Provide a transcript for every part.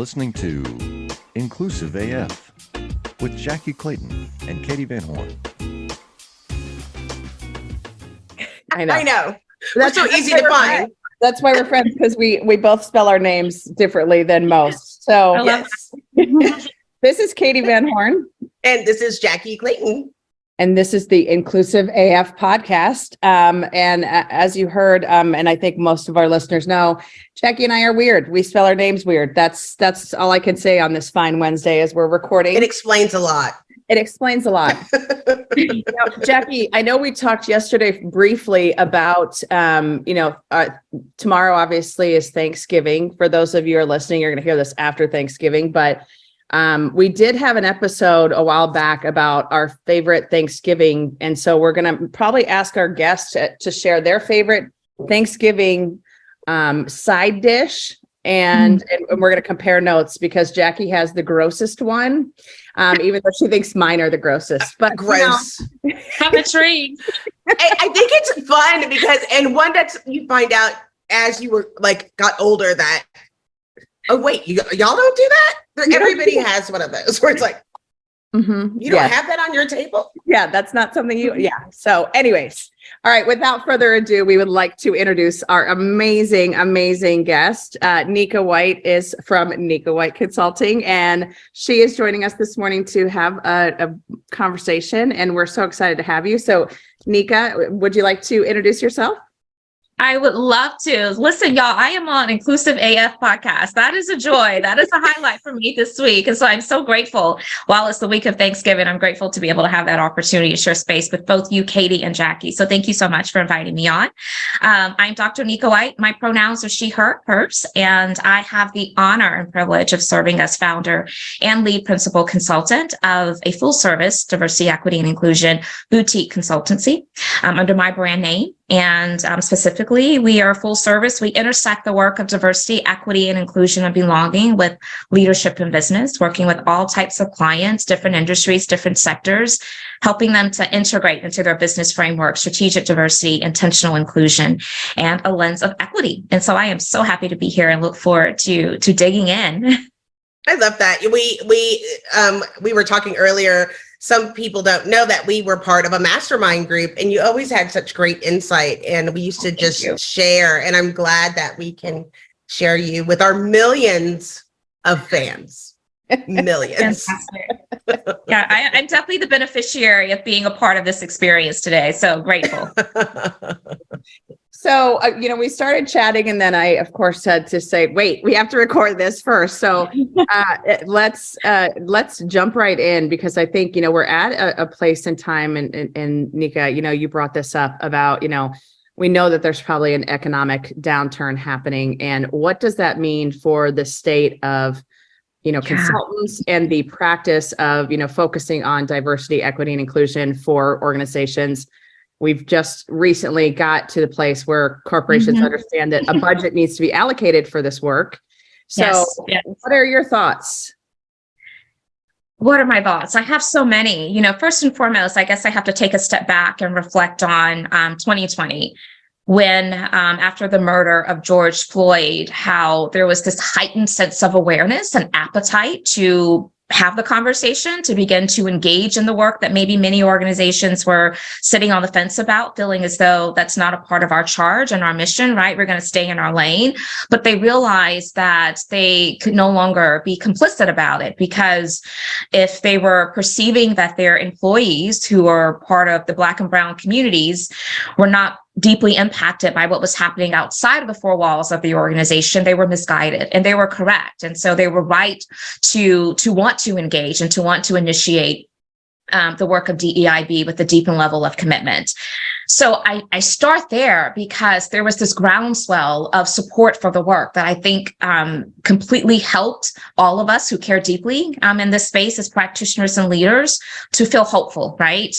listening to Inclusive AF with Jackie Clayton and Katie Van Horn. I know. I know. That's so easy to find. friends. That's why we're friends because we we both spell our names differently than most. So Yes. this is Katie Van Horn, And this is Jackie Clayton. And this is the Inclusive AF podcast. Um, and a- as you heard, um, and I think most of our listeners know, Jackie and I are weird. We spell our names weird. That's that's all I can say on this fine Wednesday as we're recording. It explains a lot. It explains a lot. You know, Jackie, I know we talked yesterday briefly about, um, you know, uh, tomorrow obviously is Thanksgiving. For those of you who are listening, you're going to hear this after Thanksgiving, but um, we did have an episode a while back about our favorite Thanksgiving. And so we're going to probably ask our guests to, to share their favorite Thanksgiving um, side dish. And, and we're going to compare notes because Jackie has the grossest one, um, even though she thinks mine are the grossest. But you know, Gross. I'm intrigued. I, I think it's fun because, and one that you find out as you were like got older that, oh wait, you y'all don't do that. Everybody has one of those where it's like Mhm. you don't have that on your table. yeah, that's not something you, yeah. So anyways, all right, without further ado, we would like to introduce our amazing, amazing guest. Uh, Nika White is from Nika White Consulting, and she is joining us this morning to have a, a conversation, and we're so excited to have you. So Nika, would you like to introduce yourself? I would love to. Listen, y'all, I am on Inclusive AF podcast. That is a joy. That is a highlight for me this week. And so I'm so grateful. While it's the week of Thanksgiving, I'm grateful to be able to have that opportunity to share space with both you, Katie, and Jackie. So thank you so much for inviting me on. Um, I'm Dr. Nika White. My pronouns are she, her, hers, and I have the honor and privilege of serving as founder and lead principal consultant of a full service diversity, equity, and inclusion boutique consultancy um, under my brand name. And um, specifically, we are full service. We intersect the work of diversity, equity, and inclusion and belonging with leadership in business, working with all types of clients, different industries, different sectors, helping them to integrate into their business framework, strategic diversity, intentional inclusion, and a lens of equity. And so I am so happy to be here and look forward to, to digging in. I love that. We we um we were talking earlier. Some people don't know that we were part of a mastermind group, and you always had such great insight. And we used oh, to Thank just you. share. And I'm glad that we can share you with our millions of fans. Millions. Yeah, I, I'm definitely the beneficiary of being a part of this experience today. So grateful. So, uh, you know, we started chatting and then I, of course, had to say, wait, we have to record this first. So uh, let's, uh, let's jump right in because I think, you know, we're at a, a place in time and, and, and Nika, you know, you brought this up about, you know, we know that there's probably an economic downturn happening. And what does that mean for the state of, you know, Yeah. consultants and the practice of, you know, focusing on diversity, equity, and inclusion for organizations? We've just recently got to the place where corporations Mhm. understand that a budget needs to be allocated for this work. So yes, yes. what are your thoughts? What are my thoughts? I have so many. You know, first and foremost, I guess I have to take a step back and reflect on um, 2020 when, um, after the murder of George Floyd, how there was this heightened sense of awareness and appetite to have the conversation, to begin to engage in the work that maybe many organizations were sitting on the fence about, feeling as though that's not a part of our charge and our mission, right? We're going to stay in our lane. But they realized that they could no longer be complicit about it because if they were perceiving that their employees who are part of the black and brown communities were not deeply impacted by what was happening outside of the four walls of the organization they were misguided and they were correct and so they were right to to want to engage and to want to initiate um, the work of DEIB with a deepened level of commitment. So I, I start there because there was this groundswell of support for the work that I think um, completely helped all of us who care deeply um, in this space as practitioners and leaders to feel hopeful, right?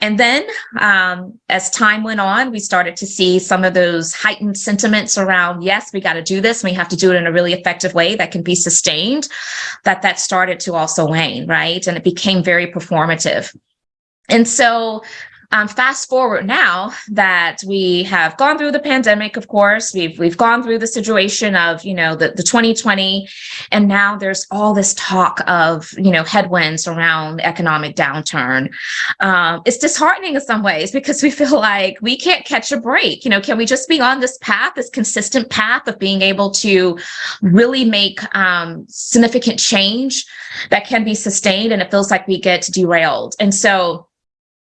And then um, as time went on, we started to see some of those heightened sentiments around, yes, we got to do this. We have to do it in a really effective way that can be sustained, that that started to also wane, right? And it became very performative. And so um, fast forward now that we have gone through the pandemic, of course, we've we've gone through the situation of you know the, the 2020, and now there's all this talk of you know headwinds around economic downturn. Um, it's disheartening in some ways because we feel like we can't catch a break. You know, can we just be on this path, this consistent path of being able to really make um, significant change that can be sustained, and it feels like we get derailed, and so.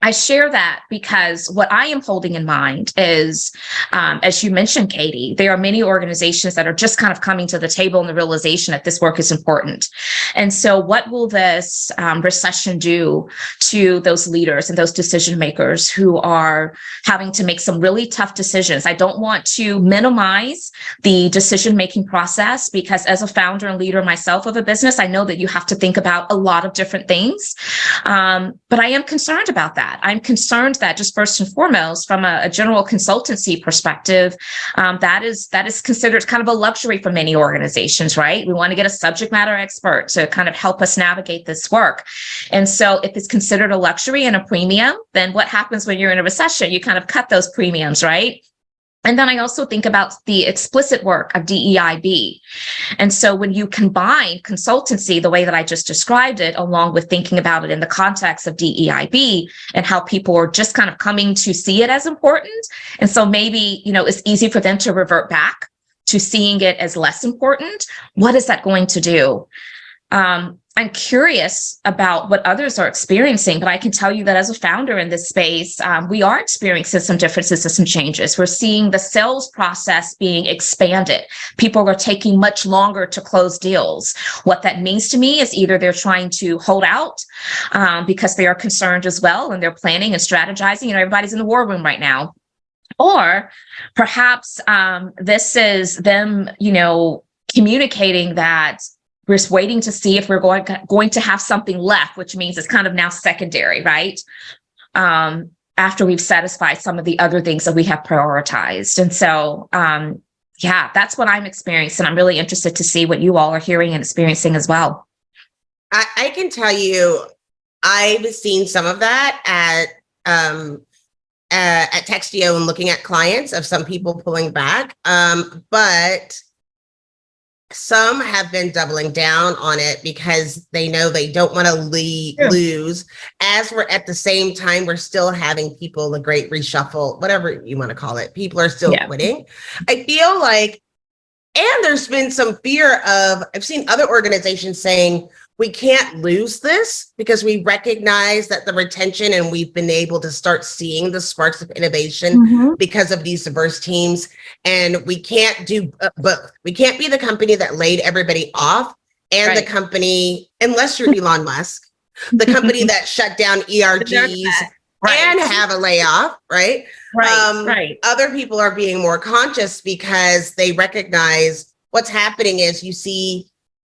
I share that because what I am holding in mind is, um, as you mentioned, Katie, there are many organizations that are just kind of coming to the table in the realization that this work is important. And so, what will this um, recession do to those leaders and those decision makers who are having to make some really tough decisions? I don't want to minimize the decision making process because, as a founder and leader myself of a business, I know that you have to think about a lot of different things. Um, but I am concerned about that. I'm concerned that just first and foremost, from a, a general consultancy perspective, um, that is that is considered kind of a luxury for many organizations, right? We want to get a subject matter expert to kind of help us navigate this work. And so if it's considered a luxury and a premium, then what happens when you're in a recession? You kind of cut those premiums, right? And then I also think about the explicit work of DEIB. And so when you combine consultancy, the way that I just described it, along with thinking about it in the context of DEIB and how people are just kind of coming to see it as important. And so maybe, you know, it's easy for them to revert back to seeing it as less important. What is that going to do? Um, I'm curious about what others are experiencing, but I can tell you that as a founder in this space, um, we are experiencing some differences and some changes. We're seeing the sales process being expanded. People are taking much longer to close deals. What that means to me is either they're trying to hold out um, because they are concerned as well and they're planning and strategizing. You know, everybody's in the war room right now. Or perhaps um, this is them, you know, communicating that we're just waiting to see if we're going going to have something left, which means it's kind of now secondary, right? Um, after we've satisfied some of the other things that we have prioritized. And so, um, yeah, that's what I'm experiencing. I'm really interested to see what you all are hearing and experiencing as well. I, I can tell you, I've seen some of that at um, uh, at Textio and looking at clients of some people pulling back. Um, but some have been doubling down on it because they know they don't want to le- Yeah. lose. As we're at the same time, we're still having people the great reshuffle, whatever you want to call it. People are still Yeah. quitting. I feel like, and there's been some fear of. I've seen other organizations saying we can't lose this because we recognize that the retention and we've been able to start seeing the sparks of innovation because of these diverse teams. And we can't do uh, both. We can't be the company that laid everybody off and the company unless you're elon musk the company that shut down ERGs and have a layoff right? Right, um, right. other people are being more conscious because they recognize what's happening is you see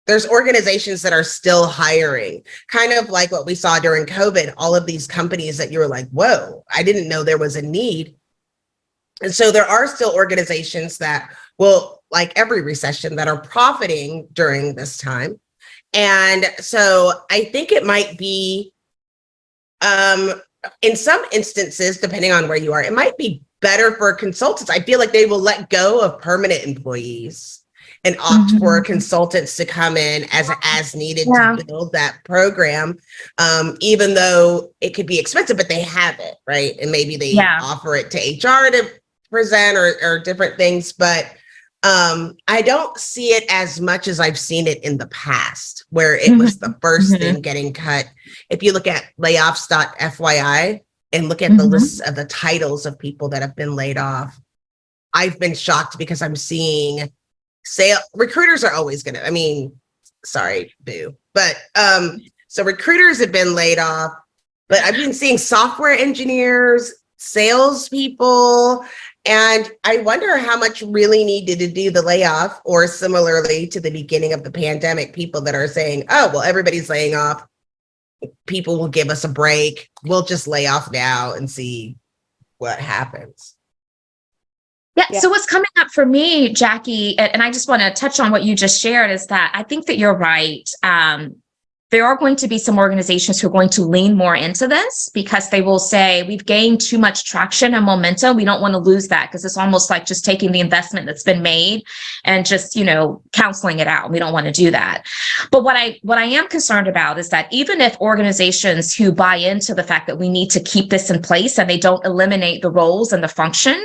there's organizations that are still hiring. Kind of like what we saw during covid all of these companies that you were like whoa i didn't know there was a need. And so there are still organizations that will like every recession that are profiting during this time. And so i think it might be um in some instances, depending on where you are, it might be better for consultants. I feel like they will let go of permanent employees and opt for consultants to come in as as needed Yeah. to build that program. Um, even though it could be expensive, but they have it, right? And maybe they Yeah. offer it to HR to present or, or different things, but um, I don't see it as much as I've seen it in the past, where it was the 1st Mhm. thing getting cut. If you look at layoffs.fyi and look at the Mhm. lists of the titles of people that have been laid off, I've been shocked because I'm seeing sale recruiters are always gonna, I mean, sorry, boo. But um, so recruiters have been laid off, but I've been seeing software engineers, salespeople, and I wonder how much really needed to do the layoff, or similarly to the beginning of the pandemic, people that are saying, oh, well, everybody's laying off. People will give us a break. We'll just lay off now and see what happens. Yeah, Yeah. So what's coming up for me, Jackie, and, and I just want to touch on what you just shared is that I think that you're right. Um, there are going to be some organizations who are going to lean more into this because they will say we've gained too much traction and momentum. We don't want to lose that because it's almost like just taking the investment that's been made and just, you know, counseling it out. We don't want to do that. But what I what I am concerned about is that even if organizations who buy into the fact that we need to keep this in place and they don't eliminate the roles and the function,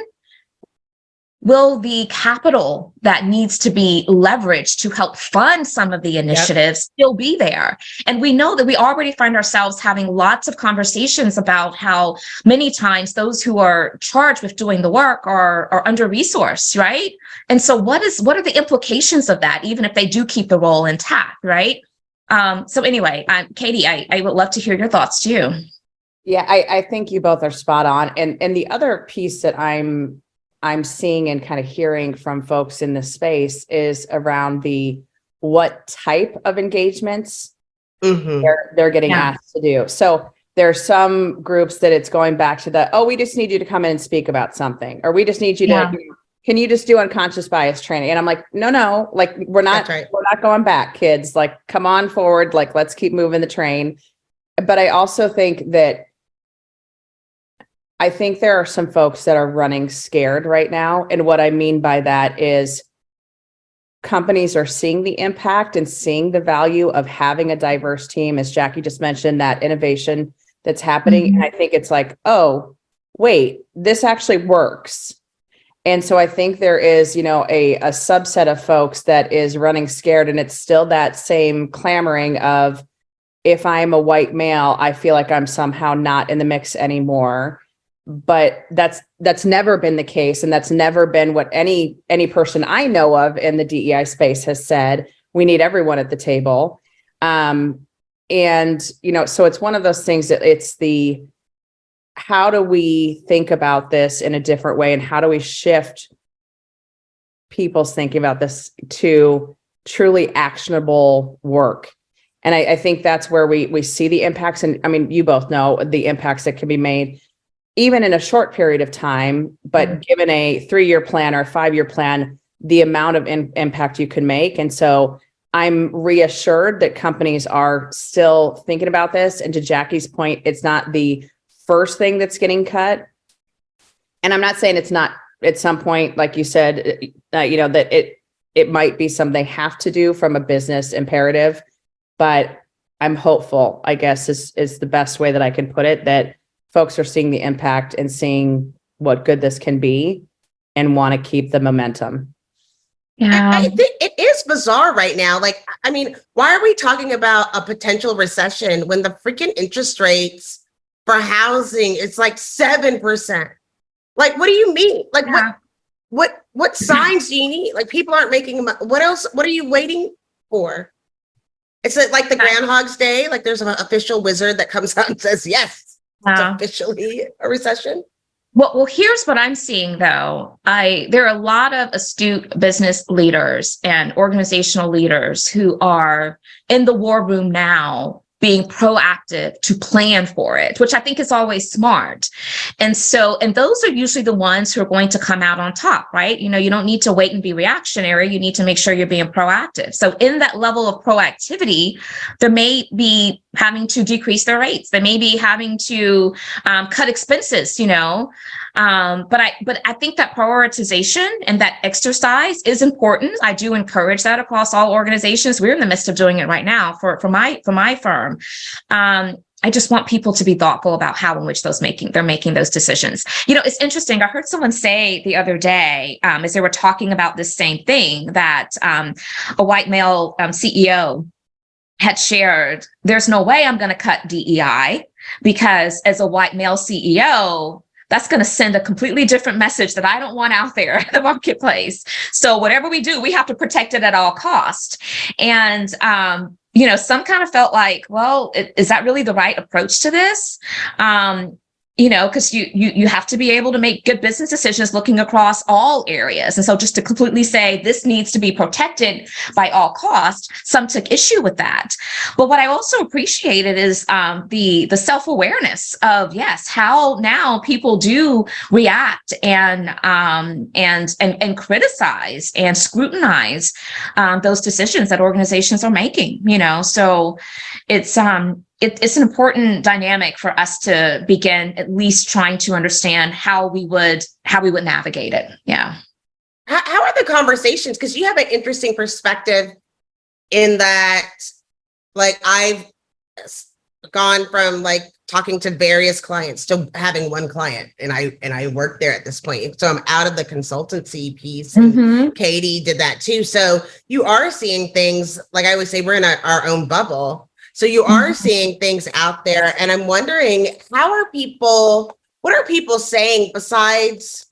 will the capital that needs to be leveraged to help fund some of the initiatives still be there? And we know that we already find ourselves having lots of conversations about how many times those who are charged with doing the work are, are under resourced, right? And so what is what are the implications of that, even if they do keep the role intact, right? Um, so anyway, um, Katie, I, I would love to hear your thoughts too. Yeah, I, I think you both are spot on. And and the other piece that I'm I'm seeing and kind of hearing from folks in this space is around the what type of engagements Mhm. they're they're getting Yeah. asked to do. So there are some groups that it's going back to the, oh, we just need you to come in and speak about something, or we just need you Yeah. to, can you just do unconscious bias training? And I'm like, no, no, like we're not, That's right. we're not going back, kids. Like, come on forward. Like, let's keep moving the train. But I also think that I think there are some folks that are running scared right now. And what I mean by that is companies are seeing the impact and seeing the value of having a diverse team. As Jackie just mentioned, that innovation that's happening. And I mm-hmm. think it's like, oh, wait, this actually works. And so I think there is, you know, a, a subset of folks that is running scared and it's still that same clamoring of if I'm a white male, I feel like I'm somehow not in the mix anymore. But that's that's never been the case. And that's never been what any any person I know of in the DEI space has said. We need everyone at the table. Um, and you know, so it's one of those things that it's the how do we think about this in a different way and how do we shift people's thinking about this to truly actionable work and I, I think that's where we we see the impacts and i mean you both know the impacts that can be made even in a short period of time but given a three-year plan or five-year plan the amount of in- impact you can make. And so i'm reassured that companies are still thinking about this. And to jackie's point it's not the first thing that's getting cut. And I'm not saying it's not at some point, like you said, uh, you know, that it, it might be something they have to do from a business imperative, but I'm hopeful, I guess is, is the best way that I can put it, that folks are seeing the impact and seeing what good this can be and want to keep the momentum. Yeah. I think it is bizarre right now. Like, I mean, why are we talking about a potential recession when the freaking interest rates for housing is like seven percent? Like, what do you mean? Like, Yeah. what, what, what signs do you need? Like, people aren't making. mo- What else? What are you waiting for? It's it like the Right. Groundhog's Day. Like, there's an official wizard that comes out and says, "Yes, it's Yeah. officially a recession." Well, well, here's what I'm seeing though. I there are a lot of astute business leaders and organizational leaders who are in the war room now being proactive to plan for it, which I think is always smart. And so, and those are usually the ones who are going to come out on top, right? You know, you don't need to wait and be reactionary. You need to make sure you're being proactive. So in that level of proactivity, there may be having to decrease their rates. They may be having to um, cut expenses, you know, um, but I but I think that prioritization and that exercise is important. I do encourage that across all organizations. We're in the midst of doing it right now for for my for my firm. Um, I just want people to be thoughtful about how in which those making they're making those decisions. You know, it's interesting. I heard someone say the other day, um, as they were talking about this same thing, that um, a white male um, CEO had shared, "There's no way I'm going to cut DEI because as a white male CEO." That's going to send a completely different message that I don't want out there in the marketplace. So whatever we do, we have to protect it at all cost. And um, you know, some kind of felt like, well, is that really the right approach to this? Um, you know, because you you you have to be able to make good business decisions looking across all areas. And so just to completely say this needs to be protected by all costs, some took issue with that. But what I also appreciated is um, the the self awareness of yes, how now people do react and um, and and and criticize and scrutinize um, those decisions that organizations are making. You know, so it's um it, it's an important dynamic for us to begin at least trying to understand how we would how we would navigate it. Yeah. How, how are the conversations? Because you have an interesting perspective in that, like, I've gone from like talking to various clients to having one client, and I and I work there at this point. So I'm out of the consultancy piece. Mm-hmm. Katie did that too. So you are seeing things, like I would say, we're in a, our own bubble. So you are Mhm. seeing things out there. And I'm wondering, how are people, what are people saying besides,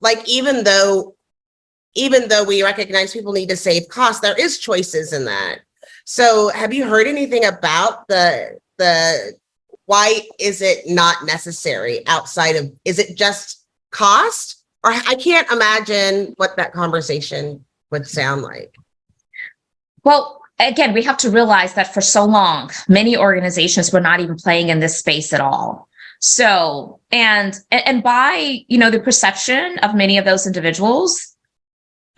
like, even though, even though we recognize people need to save costs, there is choices in that. So have you heard anything about the, the, why is it not necessary outside of, is it just cost? Or I can't imagine what that conversation would sound like. Well, again, we have to realize that for so long, many organizations were not even playing in this space at all. So, and and by you know the perception of many of those individuals,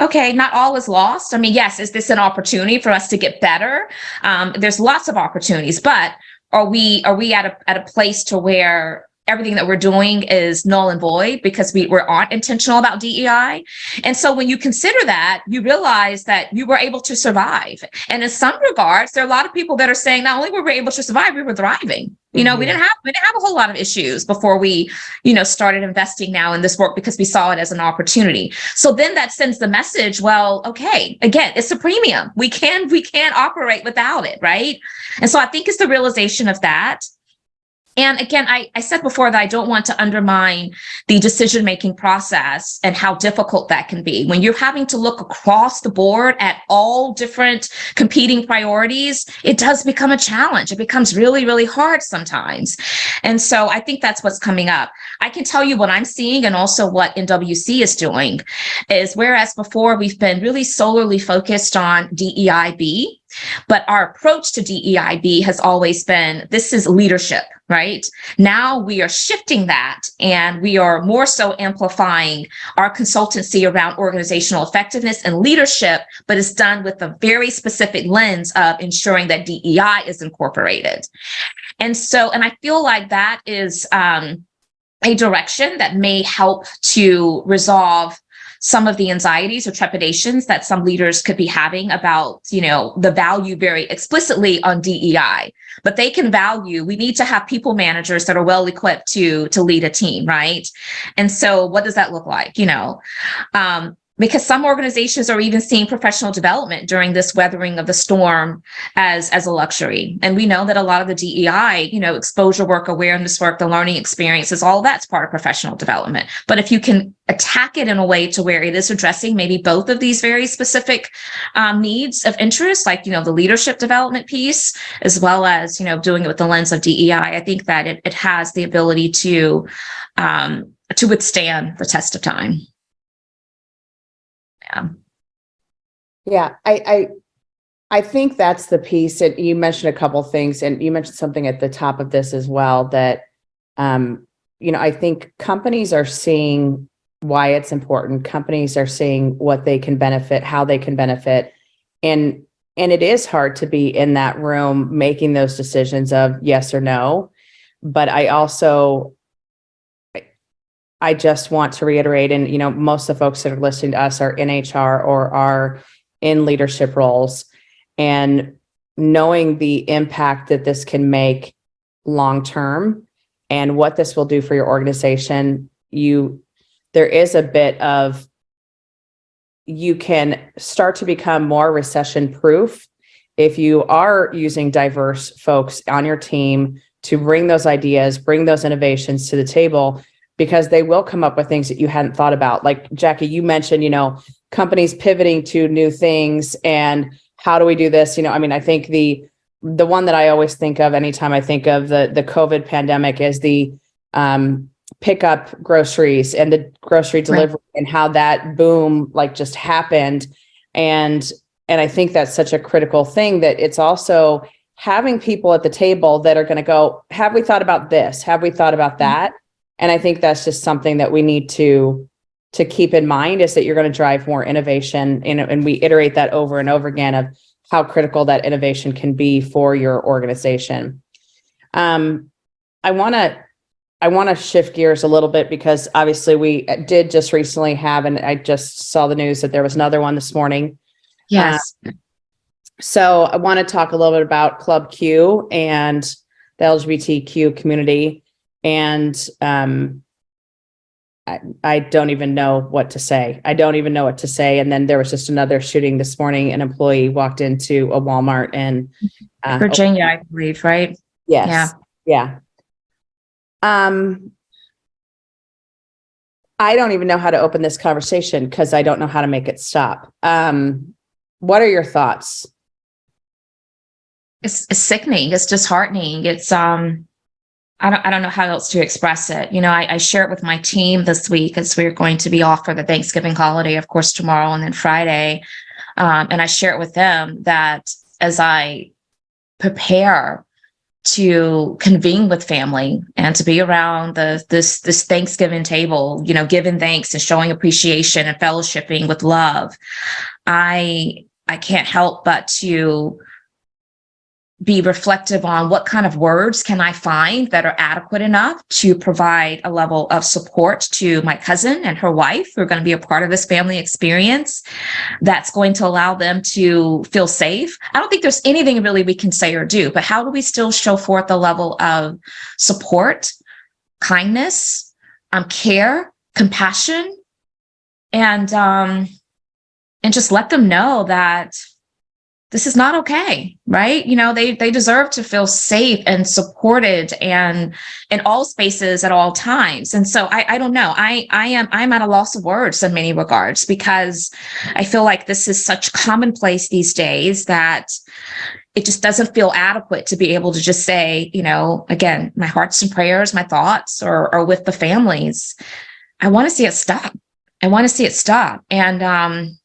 okay, not all is lost. I mean, yes, is this an opportunity for us to get better? Um, there's lots of opportunities, but are we are we at a at a place to where everything that we're doing is null and void because we, we aren't intentional about DEI? And so when you consider that, you realize that you were able to survive. And in some regards, there are a lot of people that are saying not only were we able to survive, we were thriving. You know, we Mhm. didn't have we didn't have a whole lot of issues before we, you know, started investing now in this work because we saw it as an opportunity. So then that sends the message, well, okay, again, it's a premium. We can we can't operate without it, right? And so I think it's the realization of that. And again, I, I said before that I don't want to undermine the decision making process and how difficult that can be. When you're having to look across the board at all different competing priorities, it does become a challenge. It becomes really, really hard sometimes. And so I think that's what's coming up. I can tell you what I'm seeing and also what NWC is doing is whereas before we've been really solely focused on DEIB, but our approach to DEIB has always been this is leadership, right? Now we are shifting that and we are more so amplifying our consultancy around organizational effectiveness and leadership, but it's done with a very specific lens of ensuring that DEI is incorporated. And so, and I feel like that is um, a direction that may help to resolve some of the anxieties or trepidations that some leaders could be having about, you know, the value very explicitly on DEI. But they can value, we need to have people managers that are well equipped to to lead a team, right? And so what does that look like? You know, um, because some organizations are even seeing professional development during this weathering of the storm as as a luxury. And we know that a lot of the dei you know exposure work awareness work the learning experiences all that's part of professional development. But if you can attack it in a way to where it is addressing maybe both of these very specific um, needs of interest like you know the leadership development piece as well as you know doing it with the lens of dei i think that it, it has the ability to um, to withstand the test of time yeah Yeah, I, I, I think that's the piece that you mentioned a couple things and you mentioned something at the top of this as well that, um, you know, I think companies are seeing why it's important. Companies are seeing what they can benefit, how they can benefit. And, and it is hard to be in that room making those decisions of yes or no. But I also, I just want to reiterate, and you know, most of the folks that are listening to us are in HR or are in leadership roles. And knowing the impact that this can make long term and what this will do for your organization you there is a bit of you can start to become more recession proof if you are using diverse folks on your team to bring those ideas bring those innovations to the table because they will come up with things that you hadn't thought about like jackie you mentioned you know companies pivoting to new things and how do we do this you know i mean i think the the one that i always think of anytime i think of the the covid pandemic is the um, pick up groceries and the grocery delivery and how that boom like just happened. And and I think that's such a critical thing that it's also having people at the table that are going to go, have we thought about this? Have we thought about that? And I think that's just something that we need to to keep in mind is that you're going to drive more innovation and, and we iterate that over and over again of how critical that innovation can be for your organization. Um, I want to I want to shift gears a little bit because obviously we did just recently have, and I just saw the news that there was another one this morning. Yes. So I want to talk a little bit about Club Q and the LGBTQ community. And um, I, I don't even know what to say. I don't even know what to say. And then there was just another shooting this morning. An employee walked into a Walmart and uh, Virginia, I believe, right? Yes. Yeah. Um, I don't even know how to open this conversation because I don't know how to make it stop. Um, what are your thoughts? It's, it's sickening. It's disheartening. It's um, I don't I don't know how else to express it. You know, I, I share it with my team this week as we're going to be off for the Thanksgiving holiday, of course, tomorrow and then Friday. Um, and I share it with them that as I prepare to convene with family and to be around the this this Thanksgiving table, you know, giving thanks and showing appreciation and fellowshipping with love. I I can't help but to be reflective on what kind of words can I find that are adequate enough to provide a level of support to my cousin and her wife who are going to be a part of this family experience that's going to allow them to feel safe. I don't think there's anything really we can say or do, but how do we still show forth a level of support, kindness, um, care, compassion, and um, and just let them know that this is not okay right? You know they they deserve to feel safe and supported and in all spaces at all times. And so i i don't know. I i am i'm at a loss of words in many regards because i feel like this is such commonplace these days that it just doesn't feel adequate to be able to just say you know again my hearts and prayers my thoughts are, are with the families. I want to see it stop. I want to see it stop. And um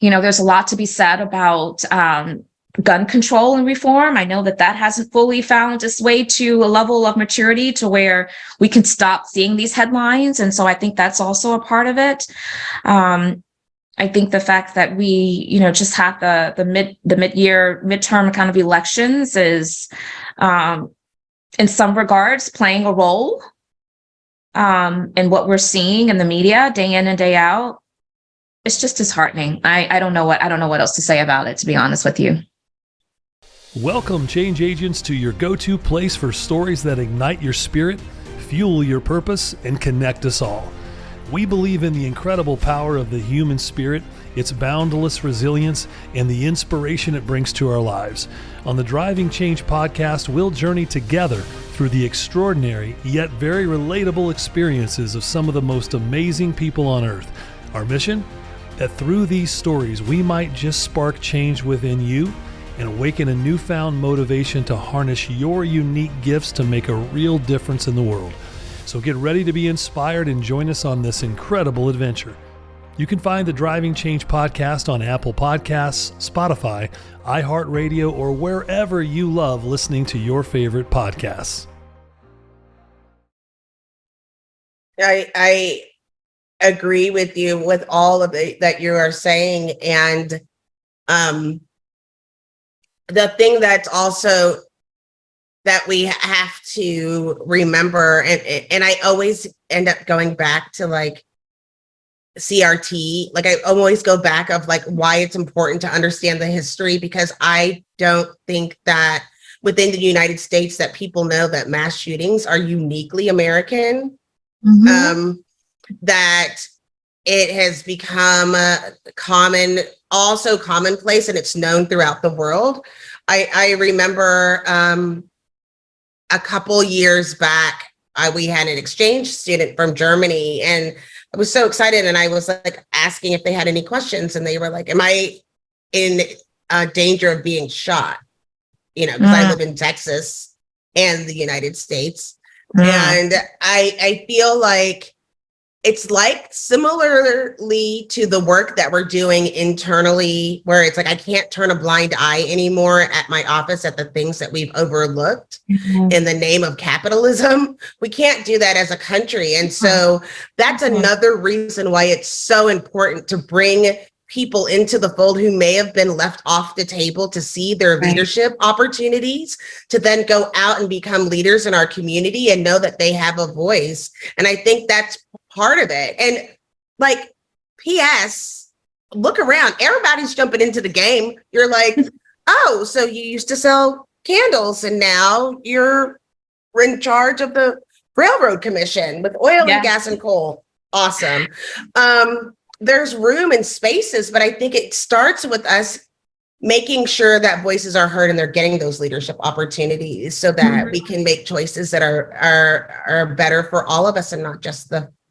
you know, there's a lot to be said about um, gun control and reform. I know that that hasn't fully found its way to a level of maturity to where we can stop seeing these headlines. And so I think that's also a part of it. Um, I think the fact that we, you know, just had the the mid the mid year midterm kind of elections is, um, in some regards, playing a role um, in what we're seeing in the media day in and day out it's just disheartening. I, I don't know what I don't know what else to say about it, to be honest with you. Welcome, change agents, to your go to place for stories that ignite your spirit, fuel your purpose, and connect us all. We believe in the incredible power of the human spirit, its boundless resilience, and the inspiration it brings to our lives. On the Driving Change podcast, we'll journey together through the extraordinary yet very relatable experiences of some of the most amazing people on earth. Our mission? That through these stories we might just spark change within you and awaken a newfound motivation to harness your unique gifts to make a real difference in the world. So get ready to be inspired and join us on this incredible adventure. You can find the Driving Change podcast on Apple Podcasts, Spotify, iHeartRadio, or wherever you love listening to your favorite podcasts. I I agree with you with all of it that you are saying. And um the thing that's also that we have to remember and and I always end up going back to like CRT like I always go back of like why it's important to understand the history because I don't think that within the United States that people know that mass shootings are uniquely American. Mm-hmm. um, that it has become uh, common, also commonplace, and it's known throughout the world. I, I remember um, a couple years back, I, we had an exchange student from Germany, and I was so excited. And I was like asking if they had any questions, and they were like, "Am I in uh, danger of being shot?" You know, because I Mm. live in Texas and the United States. And I I feel like it's like similarly to the work that we're doing internally, where it's like I can't turn a blind eye anymore at my office at the things that we've overlooked Mhm. in the name of capitalism. We can't do that as a country. And so that's Mhm. another reason why it's so important to bring people into the fold who may have been left off the table to see their Right. leadership opportunities to then go out and become leaders in our community and know that they have a voice. And I think that's part of it. And like, P.S., look around, everybody's jumping into the game. You're like, oh, so you used to sell candles and now you're in charge of the railroad commission with oil Yeah. and gas and coal. Awesome. Um, there's room and spaces, but I think it starts with us making sure that voices are heard and they're getting those leadership opportunities so that Mhm. we can make choices that are are are better for all of us and not just the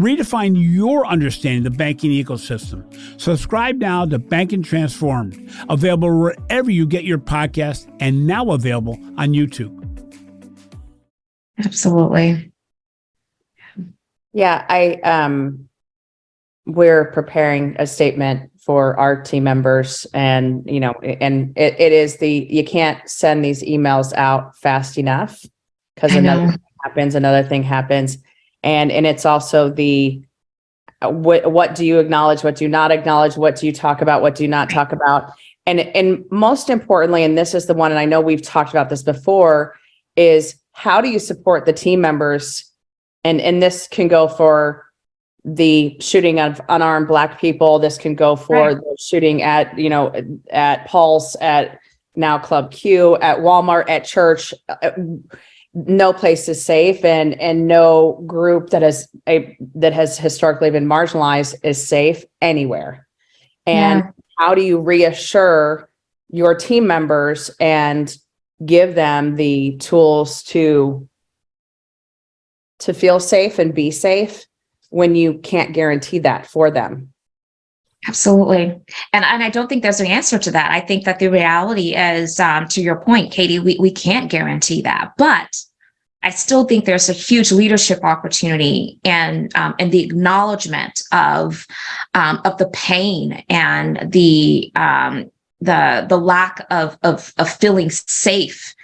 Redefine your understanding of the banking ecosystem. Subscribe now to Banking Transformed, available wherever you get your podcast and now available on YouTube. Absolutely. Yeah, I um we're preparing a statement for our team members and you know and it, it is the you can't send these emails out fast enough because another thing happens another thing happens and and it's also the uh, what what do you acknowledge what do you not acknowledge what do you talk about what do you not talk about? And and most importantly and this is the one and I know we've talked about this before is how do you support the team members? And and this can go for the shooting of unarmed black people. This can go for Right. the shooting at you know at pulse at now club q at walmart at church Uh, no place is safe and and no group that has a that has historically been marginalized is safe anywhere and Yeah. how do you reassure your team members and give them the tools to to feel safe and be safe when you can't guarantee that for them Absolutely. And and I don't think there's an answer to that. I think that the reality is, um, to your point, Katie, we, we can't guarantee that. But I still think there's a huge leadership opportunity and um, and the acknowledgement of um, of the pain and the um, the the lack of of of feeling safe.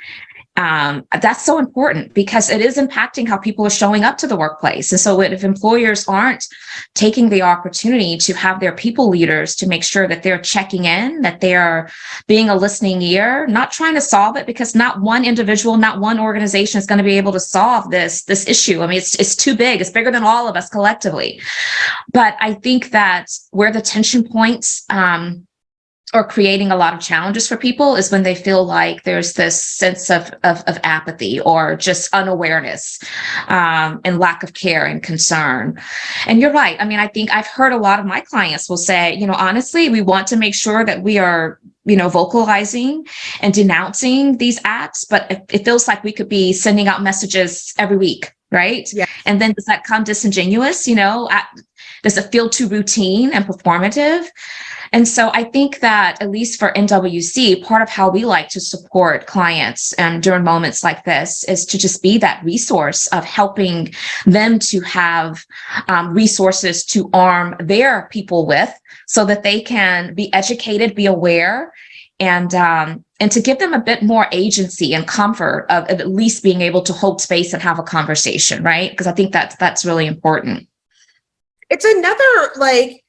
Um, that's so important because it is impacting how people are showing up to the workplace. And so if employers aren't taking the opportunity to have their people leaders to make sure that they're checking in, that they are being a listening ear, not trying to solve it because not one individual, not one organization is going to be able to solve this this issue. I mean, it's it's too big. It's bigger than all of us collectively. But I think that where the tension points um, are creating a lot of challenges for people is when they feel like there's this sense of of, of apathy or just unawareness um, and lack of care and concern. And you're right. I mean, I think I've heard a lot of my clients will say, you know, honestly, we want to make sure that we are, you know, vocalizing and denouncing these acts, but it, it feels like we could be sending out messages every week, right? Yeah. And then does that come disingenuous? You know, at, does it feel too routine and performative? And so I think that at least for NWC, part of how we like to support clients um, during moments like this is to just be that resource of helping them to have um, resources to arm their people with so that they can be educated, be aware, and um, and to give them a bit more agency and comfort of, of at least being able to hold space and have a conversation, right? Because I think that's that's really important. It's another like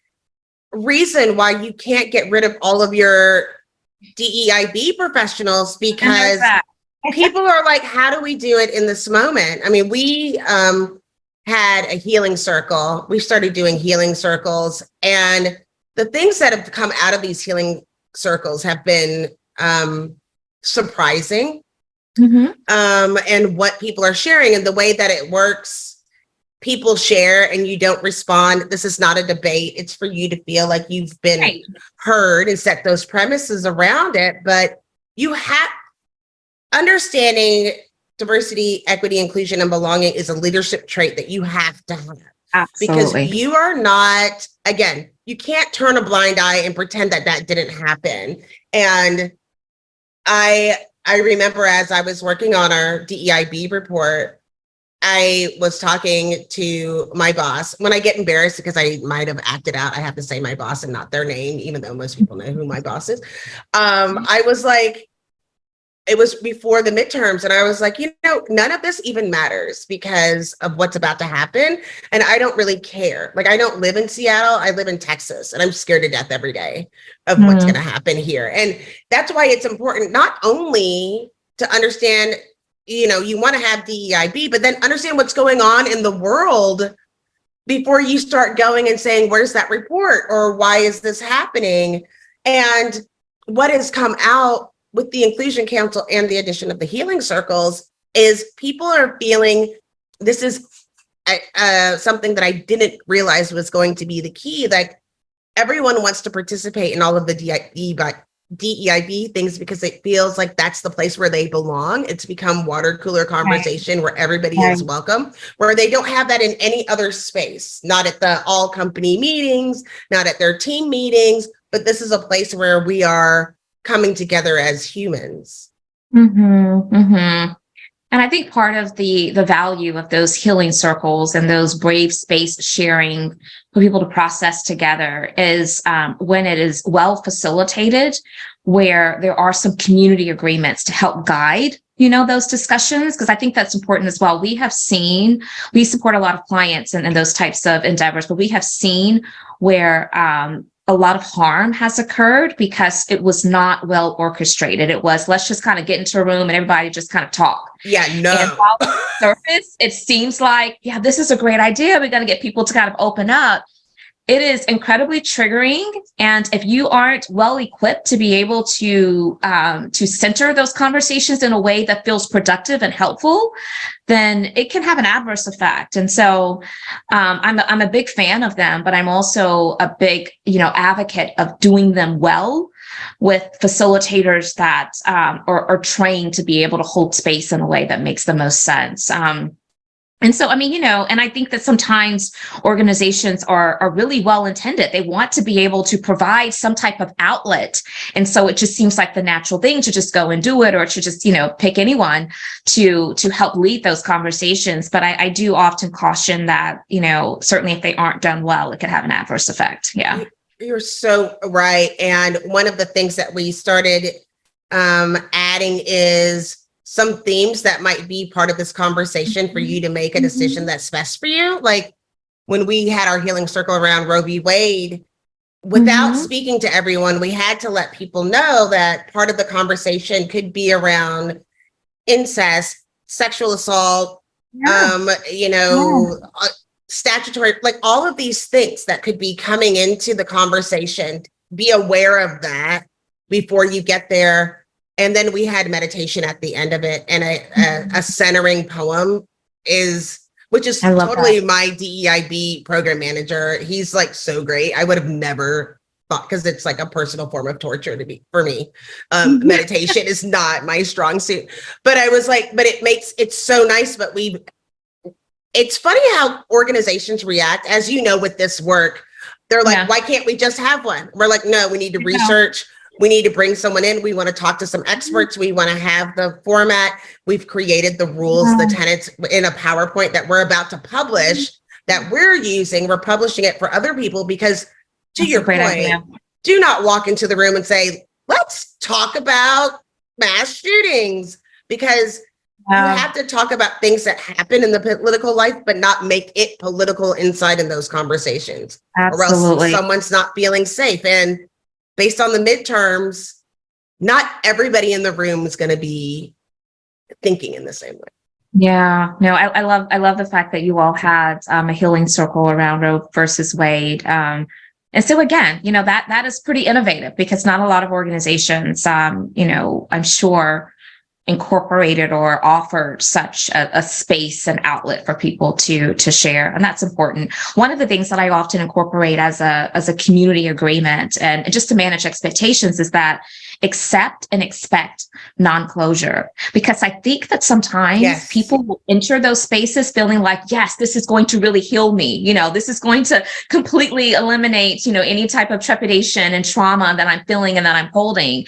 reason why you can't get rid of all of your DEIB professionals because people are like, how do we do it in this moment? I mean, we um, had a healing circle. We started doing healing circles, and the things that have come out of these healing circles have been um, surprising Mhm. um, and what people are sharing and the way that it works. People share and you don't respond. This is not a debate. It's for you to feel like you've been Right. heard and set those premises around it. But you have understanding diversity, equity, inclusion, and belonging is a leadership trait that you have to have because you are not again you can't turn a blind eye and pretend that that didn't happen and i i remember as i was working on our deib report i was talking to my boss when i get embarrassed because i might have acted out i have to say my boss and not their name even though most people know who my boss is um i was like it was before the midterms and i was like you know none of this even matters because of what's about to happen and I don't really care. Like I don't live in Seattle, I live in Texas and I'm scared to death every day of what's Mhm. going to happen here. And that's why it's important not only to understand, you know, you want to have DEIB, but then understand what's going on in the world before you start going and saying, where's that report or why is this happening? And what has come out with the Inclusion Council and the addition of the healing circles is people are feeling this is uh, something that I didn't realize was going to be the key. Like everyone wants to participate in all of the DEIB, DEIB things because it feels like that's the place where they belong. It's become water cooler conversation where everybody is welcome, where they don't have that in any other space, not at the all company meetings, not at their team meetings, but this is a place where we are coming together as humans. Mm-hmm, mm-hmm. And I think part of the the value of those healing circles and those brave space sharing for people to process together is um, when it is well facilitated, where there are some community agreements to help guide you know those discussions because i think that's important as well. We have seen we support a lot of clients in, those types of endeavors but we have seen where um, a lot of harm has occurred because it was not well orchestrated. It was let's just kind of get into a room and everybody just kind of talk. Yeah, And no. while on the surface, it seems like, yeah, this is a great idea. We're going to get people to kind of open up. It is incredibly triggering, and if you aren't well equipped to be able to um, to center those conversations in a way that feels productive and helpful, then it can have an adverse effect. And so, um, I'm a, I'm a big fan of them, but I'm also a big you know advocate of doing them well with facilitators that um, are, are trained to be able to hold space in a way that makes the most sense. Um, and so, I mean, you know, and I think that sometimes organizations are are really well intended. They want to be able to provide some type of outlet, and so it just seems like the natural thing to just go and do it, or to just you know pick anyone to to help lead those conversations. But I, I do often caution that you know certainly if they aren't done well, it could have an adverse effect. Yeah. You're so right. And one of the things that we started um, adding is some themes that might be part of this conversation for you to make a decision that's best for you. Like when we had our healing circle around Roe v. Wade, without Mhm. speaking to everyone, we had to let people know that part of the conversation could be around incest, sexual assault, um you know uh, statutory like all of these things that could be coming into the conversation be aware of that before you get there and then we had meditation at the end of it and a, a, a centering poem is which is totally my deib program manager he's like so great i would have never thought because it's like a personal form of torture to be for me um meditation is not my strong suit but I was like, but it makes it's so nice. But we, it's funny how organizations react, as you know, with this work. They're like, Yeah. why can't we just have one? We're like, no, we need to research. We need to bring someone in. We want to talk to some experts. We want to have the format. We've created the rules, the tenets in a PowerPoint that we're about to publish that we're using. We're publishing it for other people because, to That's your point, idea. do not walk into the room and say, let's talk about mass shootings because Yeah. you have to talk about things that happen in the political life, but not make it political inside in those conversations, or else Absolutely. someone's not feeling safe. And based on the midterms, not everybody in the room is going to be thinking in the same way. Yeah, no, I, I love I love the fact that you all had um, a healing circle around Roe versus Wade. Um, and so again, you know that that is pretty innovative because not a lot of organizations, um, you know, I'm sure incorporated or offered such a, a space and outlet for people to to share and that's important. One of the things that i often incorporate as a as a community agreement and just to manage expectations is that accept and expect non-closure. Because i think that sometimes Yes. people will enter those spaces feeling like yes this is going to really heal me. You know this is going to completely eliminate you know any type of trepidation and trauma that i'm feeling and that i'm holding.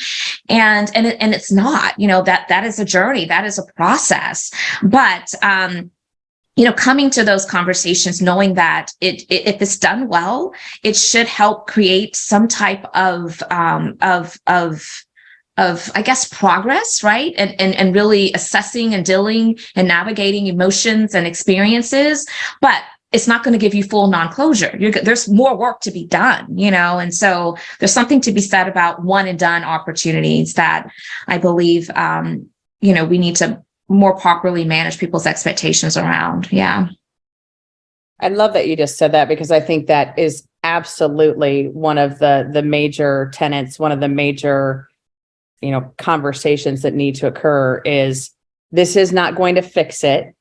And and and it's not you know that that is a journey. That is a process. But um you know coming to those conversations knowing that it, it if it's done well it should help create some type of um of of of i guess progress right? And and, and really assessing and dealing and navigating emotions and experiences. But it's not going to give you full non-closure. You're, there's more work to be done you know? And so there's something to be said about one and done opportunities that i believe um you know we need to more properly manage people's expectations around yeah I love that you just said that because I think that is absolutely one of the the major tenets, one of the major, you know, conversations that need to occur is this is not going to fix it.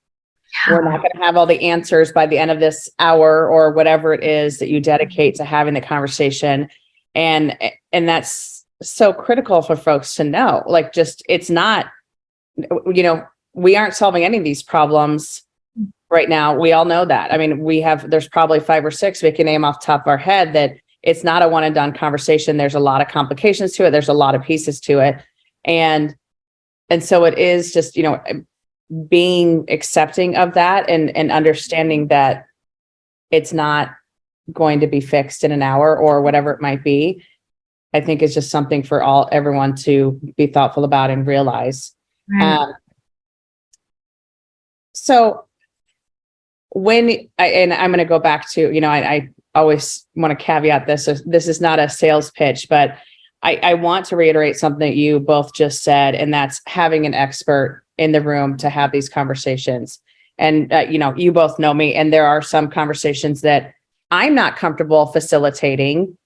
We're not going to have all the answers by the end of this hour or whatever it is that you dedicate to having the conversation. And and that's so critical for folks to know. Like just it's not you know, we aren't solving any of these problems right now. We all know that. I mean, we have, there's probably five or six we can name off the top of our head that it's not a one and done conversation. There's a lot of complications to it. There's a lot of pieces to it. And, and so it is just, you know, being accepting of that and, and understanding that it's not going to be fixed in an hour or whatever it might be. I think is just something for all, everyone to be thoughtful about and realize. Um, so when I, and I'm going to go back to, you know, I, I always want to caveat this. so This is not a sales pitch, but I, I want to reiterate something that you both just said, and that's having an expert in the room to have these conversations. And, uh, you know, you both know me, and there are some conversations that I'm not comfortable facilitating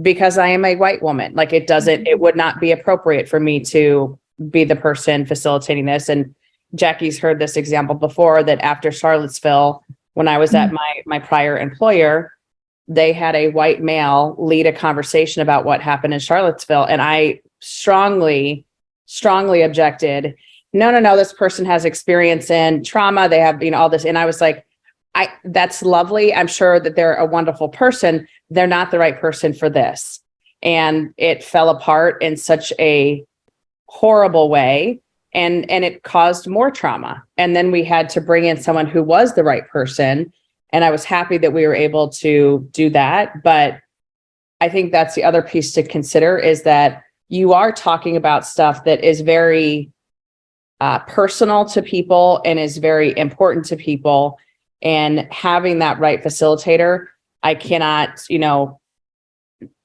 because I am a white woman. Like it doesn't, it would not be appropriate for me to be the person facilitating this. And Jackie's heard this example before that after Charlottesville, when I was at mm-hmm. my my prior employer, they had a white male lead a conversation about what happened in Charlottesville. And I strongly, strongly objected. No, no, no, this person has experience in trauma. They have, you know, all this. And I was like, I that's lovely. I'm sure that they're a wonderful person. They're not the right person for this. And it fell apart in such a horrible way and and it caused more trauma. And then we had to bring in someone who was the right person and i was happy that we were able to do that. But i think that's the other piece to consider is that you are talking about stuff that is very uh, personal to people and is very important to people. And having that right facilitator i cannot you know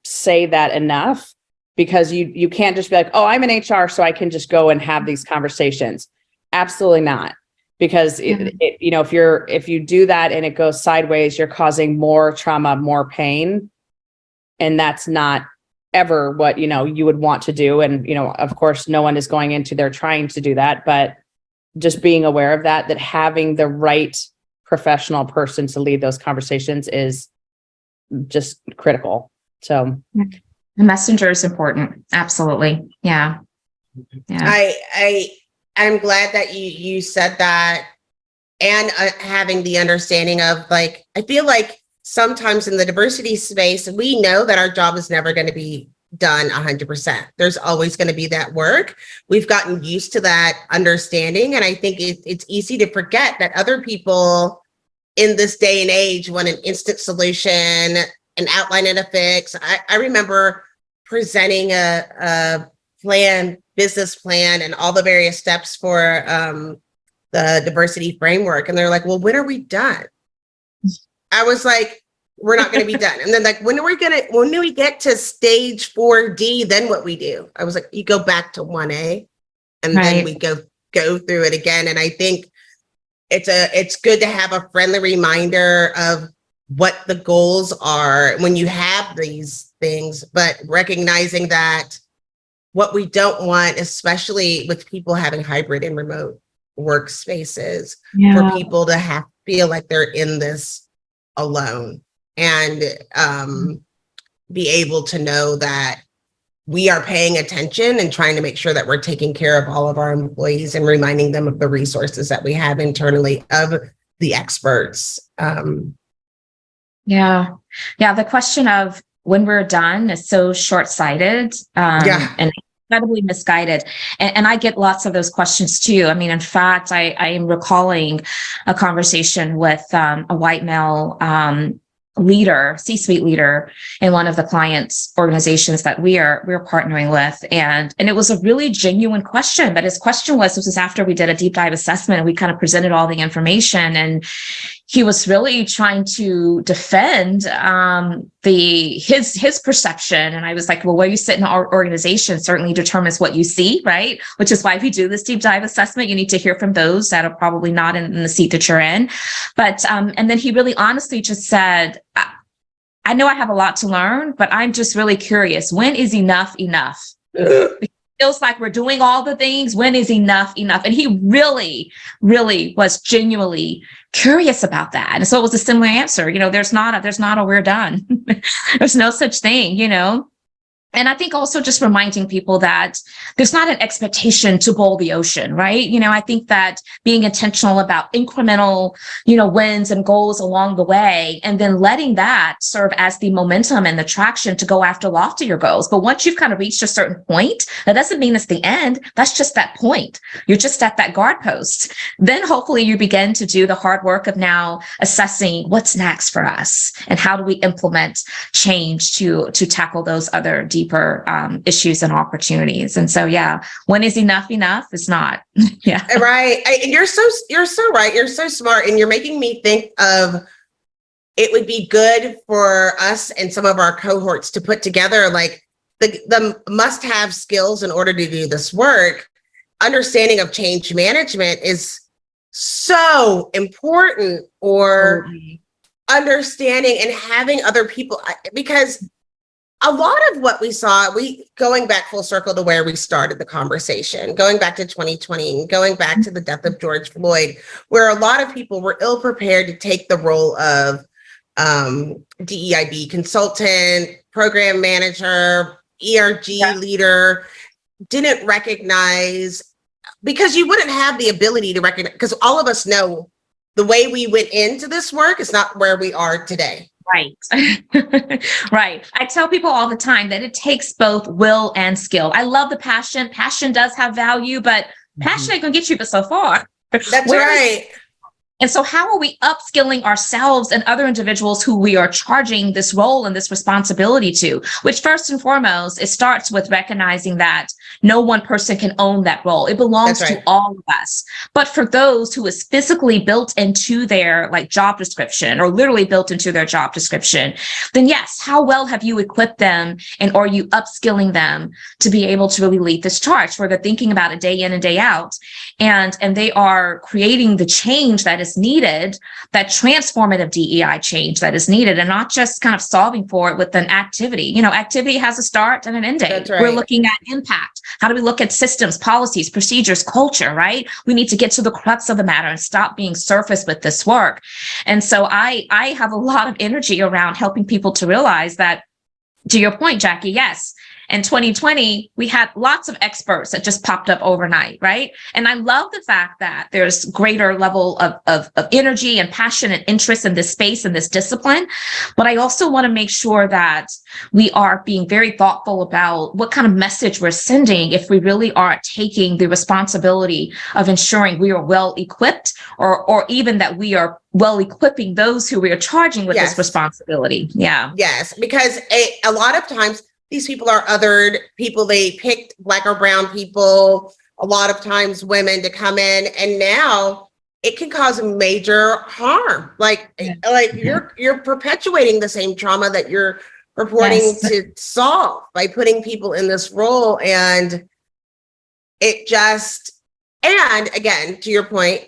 say that enough because you you can't just be like, "Oh, I'm in HR, so I can just go and have these conversations." Absolutely not. Because it, Mhm. it, you know, if you're if you do that and it goes sideways, you're causing more trauma, more pain, and that's not ever what you know you would want to do. And you know, of course, no one is going into there trying to do that, but just being aware of that, that having the right professional person to lead those conversations is just critical. So messenger is important absolutely yeah yeah I I I'm glad that you you said that and uh, having the understanding of like I feel like sometimes in the diversity space we know that our job is never going to be done 100%. There's always going to be that work. We've gotten used to that understanding and I think it, it's easy to forget that other people in this day and age want an instant solution, an outline and a fix. I, I remember presenting a, a plan, business plan, and all the various steps for um, the diversity framework. And they're like, well, when are we done? I was like, we're not going to be done. And then like, when are we going to, when do we get to stage 4D, then what we do? I was like, you go back to 1A and then Right. we go, go through it again. And I think it's a, it's good to have a friendly reminder of what the goals are when you have these things, but recognizing that what we don't want, especially with people having hybrid and remote workspaces, for people to have feel like they're in this alone and um, be able to know that we are paying attention and trying to make sure that we're taking care of all of our employees and reminding them of the resources that we have internally of the experts. Um, Yeah. Yeah. The question of when we're done is so short sighted um, Yeah. and incredibly misguided. And, and I get lots of those questions too. I mean, in fact, I, I am recalling a conversation with um, a white male um, leader, C-suite leader in one of the clients organizations that we are we're partnering with and and it was a really genuine question but his question was this was after we did a deep dive assessment and we kind of presented all the information and he was really trying to defend um, the his his perception. And i was like well where you sit in our organization certainly determines what you see right? Which is why we do this deep dive assessment you need to hear from those that are probably not in, in the seat that you're in. But um, and then he really honestly just said I, I know i have a lot to learn but i'm just really curious. When is enough enough feels like we're doing all the things. When is enough enough? And he really, really was genuinely curious about that. And so it was a similar answer. You know, there's not a, there's not a we're done. there's no such thing, you know. And I think also just reminding people that there's not an expectation to bowl the ocean, right? You know, I think that being intentional about incremental, you know, wins and goals along the way, and then letting that serve as the momentum and the traction to go after loftier goals. But once you've kind of reached a certain point, that doesn't mean it's the end. That's just that point. You're just at that guard post. Then hopefully you begin to do the hard work of now assessing what's next for us and how do we implement change to to tackle those other deeper um, issues and opportunities. And so, yeah, when is enough enough It's not. yeah. right. I, you're so you're so right. You're so smart, and you're making me think of. It would be good for us and some of our cohorts to put together like the the must have skills in order to do this work. Understanding of change management is so important, or understanding and having other people because a lot of what we saw we going back full circle to where we started the conversation going back to 2020 going back to the death of george floyd where a lot of people were ill prepared to take the role of um, deib consultant program manager erg leader didn't recognize because you wouldn't have the ability to recognize because all of us know the way we went into this work is not where we are today Right. right. I tell people all the time that it takes both will and skill. I love the passion. Passion does have value, but mm-hmm. passion ain't gonna get you but so far. that's Whereas- right And so, how are we upskilling ourselves and other individuals who we are charging this role and this responsibility to? Which, first and foremost, it starts with recognizing that no one person can own that role. It belongs That's to all of us. But for those who is physically built into their like job description or literally built into their job description, then yes, how well have you equipped them and are you upskilling them to be able to really lead this charge where they're thinking about it day in and day out and and they are creating the change that is needed that transformative dei change that is needed and not just kind of solving for it with an activity. You know activity has a start and an end date. That's we're looking at impact how do we look at systems policies procedures culture right? We need to get to the crux of the matter and stop being surface with this work. And so i i have a lot of energy around helping people to realize that to your point jackie yes in 2020 we had lots of experts that just popped up overnight right? And i love the fact that there's greater level of, of, of energy and passion and interest in this space and this discipline. But i also want to make sure that we are being very thoughtful about what kind of message we're sending if we really aren't taking the responsibility of ensuring we are well equipped or or even that we are well equipping those who we are charging with Yes. this responsibility. Yeah. Yes, because a, a lot of times these people are othered people. They picked black or brown people, a lot of times women to come in, and now it can cause major harm. Like, like you're you're perpetuating the same trauma that you're purporting Yes. to solve by putting people in this role, and it just and again to your point,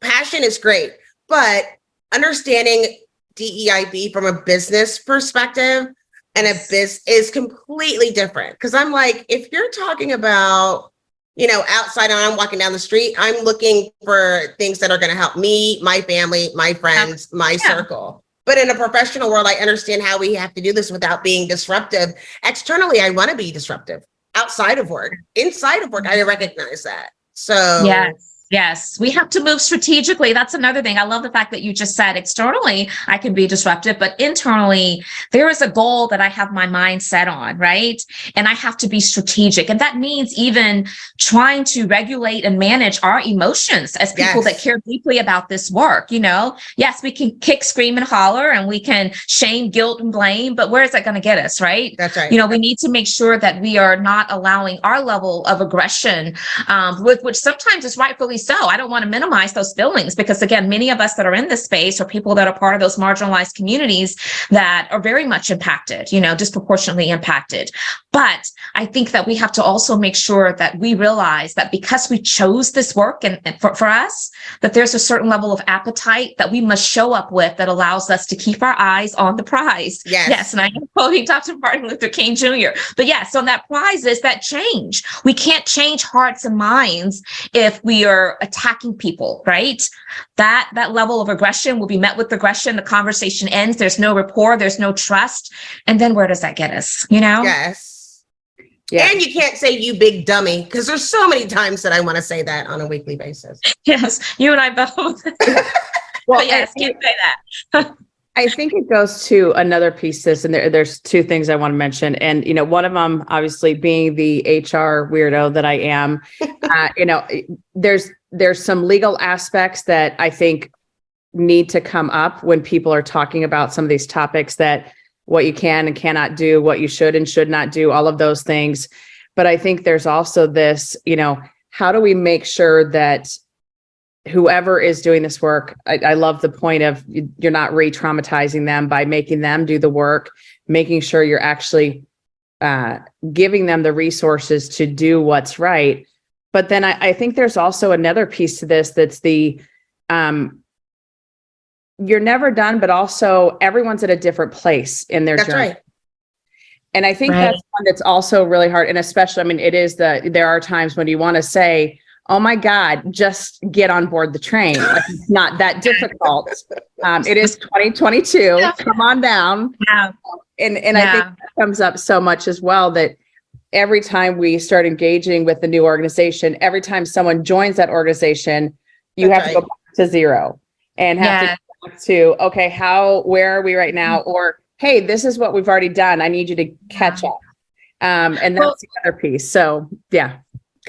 passion is great, but understanding DEIB from a business perspective and a biz is completely different. Cause I'm like, if you're talking about, you know, outside and I'm walking down the street, I'm looking for things that are going to help me, my family, my friends, my Yeah. circle. But in a professional world, I understand how we have to do this without being disruptive. Externally, I want to be disruptive. Outside of work, inside of work, I recognize that. So Yes. Yes, we have to move strategically. That's another thing. I love the fact that you just said externally, I can be disruptive, but internally, there is a goal that I have my mind set on, right? And I have to be strategic. And that means even trying to regulate and manage our emotions as people that care deeply about this work. You know, yes, we can kick, scream, and holler, and we can shame, guilt, and blame, but where is that going to get us, right? that's right. you know we need to make sure that we are not allowing our level of aggression um, with which sometimes is rightfully so i don't want to minimize those feelings because again many of us that are in this space are people that are part of those marginalized communities that are very much impacted you know disproportionately impacted. But i think that we have to also make sure that we realize that because we chose this work and, and for, for us that there's a certain level of appetite that we must show up with that allows us to keep our eyes on the prize. Yes. yes and i am quoting dr. Martin luther king jr but yes on that prize is that change. We can't change hearts and minds if we are attacking people right that that level of aggression will be met with aggression the conversation ends there's no rapport there's no trust and then where does that get us you know Yes. Yeah. And you can't say you big dummy because there's so many times that I want to say that on a weekly basis. yes you and i both Well, but yes I- can't say that I think it goes to another piece. This and there, there's two things I want to mention, and you know, one of them, obviously, being the HR weirdo that I am. uh, you know, there's there's some legal aspects that I think need to come up when people are talking about some of these topics that what you can and cannot do, what you should and should not do, all of those things. But I think there's also this, you know, how do we make sure that whoever is doing this work, I, I love the point of you- you're not re-traumatizing them by making them do the work, making sure you're actually uh, giving them the resources to do what's right. But then I, I think there's also another piece to this that's the um, you're never done, but also everyone's at a different place in their That's journey. right. And I think Right. that's one that's also really hard. And especially, I mean, it is the, there are times when you want to say, oh my God, just get on board the train. Like, it's not that difficult. Um, it is 2022. Yeah. Come on down. yeah And, and I think Yeah. that comes up so much as well that every time we start engaging with the new organization, every time someone joins that organization, you That's have to go back to zero and have Yeah. to go back to, okay, how, where are we right now? Or, hey, this is what we've already done. I need you to catch up. Um, and Well- that's the other piece. So, yeah.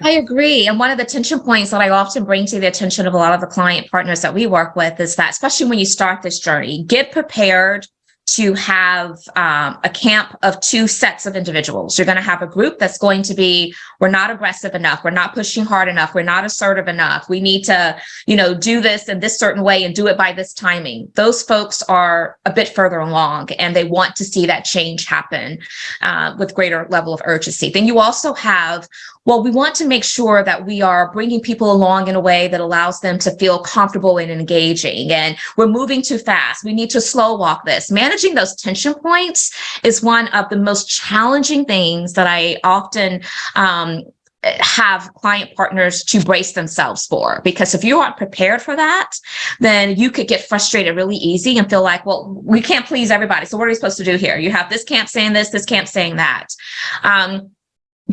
I agree. And one of the tension points that I often bring to the attention of a lot of the client partners that we work with is that, especially when you start this journey, get prepared to have um, a camp of two sets of individuals. You're going to have a group that's going to be, we're not aggressive enough. We're not pushing hard enough. We're not assertive enough. We need to, you know, do this in this certain way and do it by this timing. Those folks are a bit further along and they want to see that change happen uh, with greater level of urgency. Then you also have well, we want to make sure that we are bringing people along in a way that allows them to feel comfortable and engaging. And we're moving too fast. We need to slow walk this. Managing those tension points is one of the most challenging things that I often um, have client partners to brace themselves for because if you aren't prepared for that then you could get frustrated really easy and feel like well we can't please everybody so what are we supposed to do here you have this camp saying this this camp saying that um,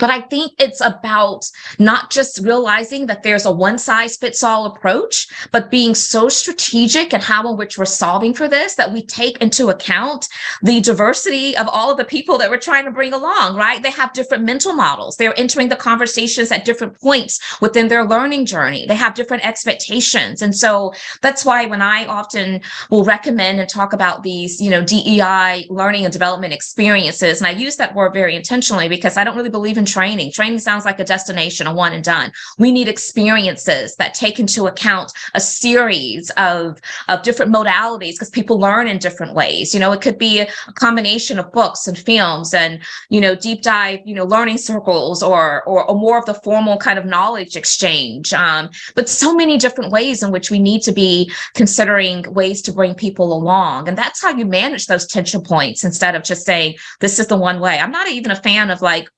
but I think it's about not just realizing that there's a one size fits all approach, but being so strategic in how in which we're solving for this that we take into account the diversity of all of the people that we're trying to bring along, right? They have different mental models. They're entering the conversations at different points within their learning journey. They have different expectations. And so that's why when I often will recommend and talk about these, you know, DEI learning and development experiences, and I use that word very intentionally because I don't really believe in training. Training sounds like a destination, a one and done. We need experiences that take into account a series of, of different modalities because people learn in different ways. You know, it could be a combination of books and films and, you know, deep dive, you know, learning circles or, or, or more of the formal kind of knowledge exchange. Um, but so many different ways in which we need to be considering ways to bring people along. And that's how you manage those tension points instead of just saying, this is the one way. I'm not even a fan of like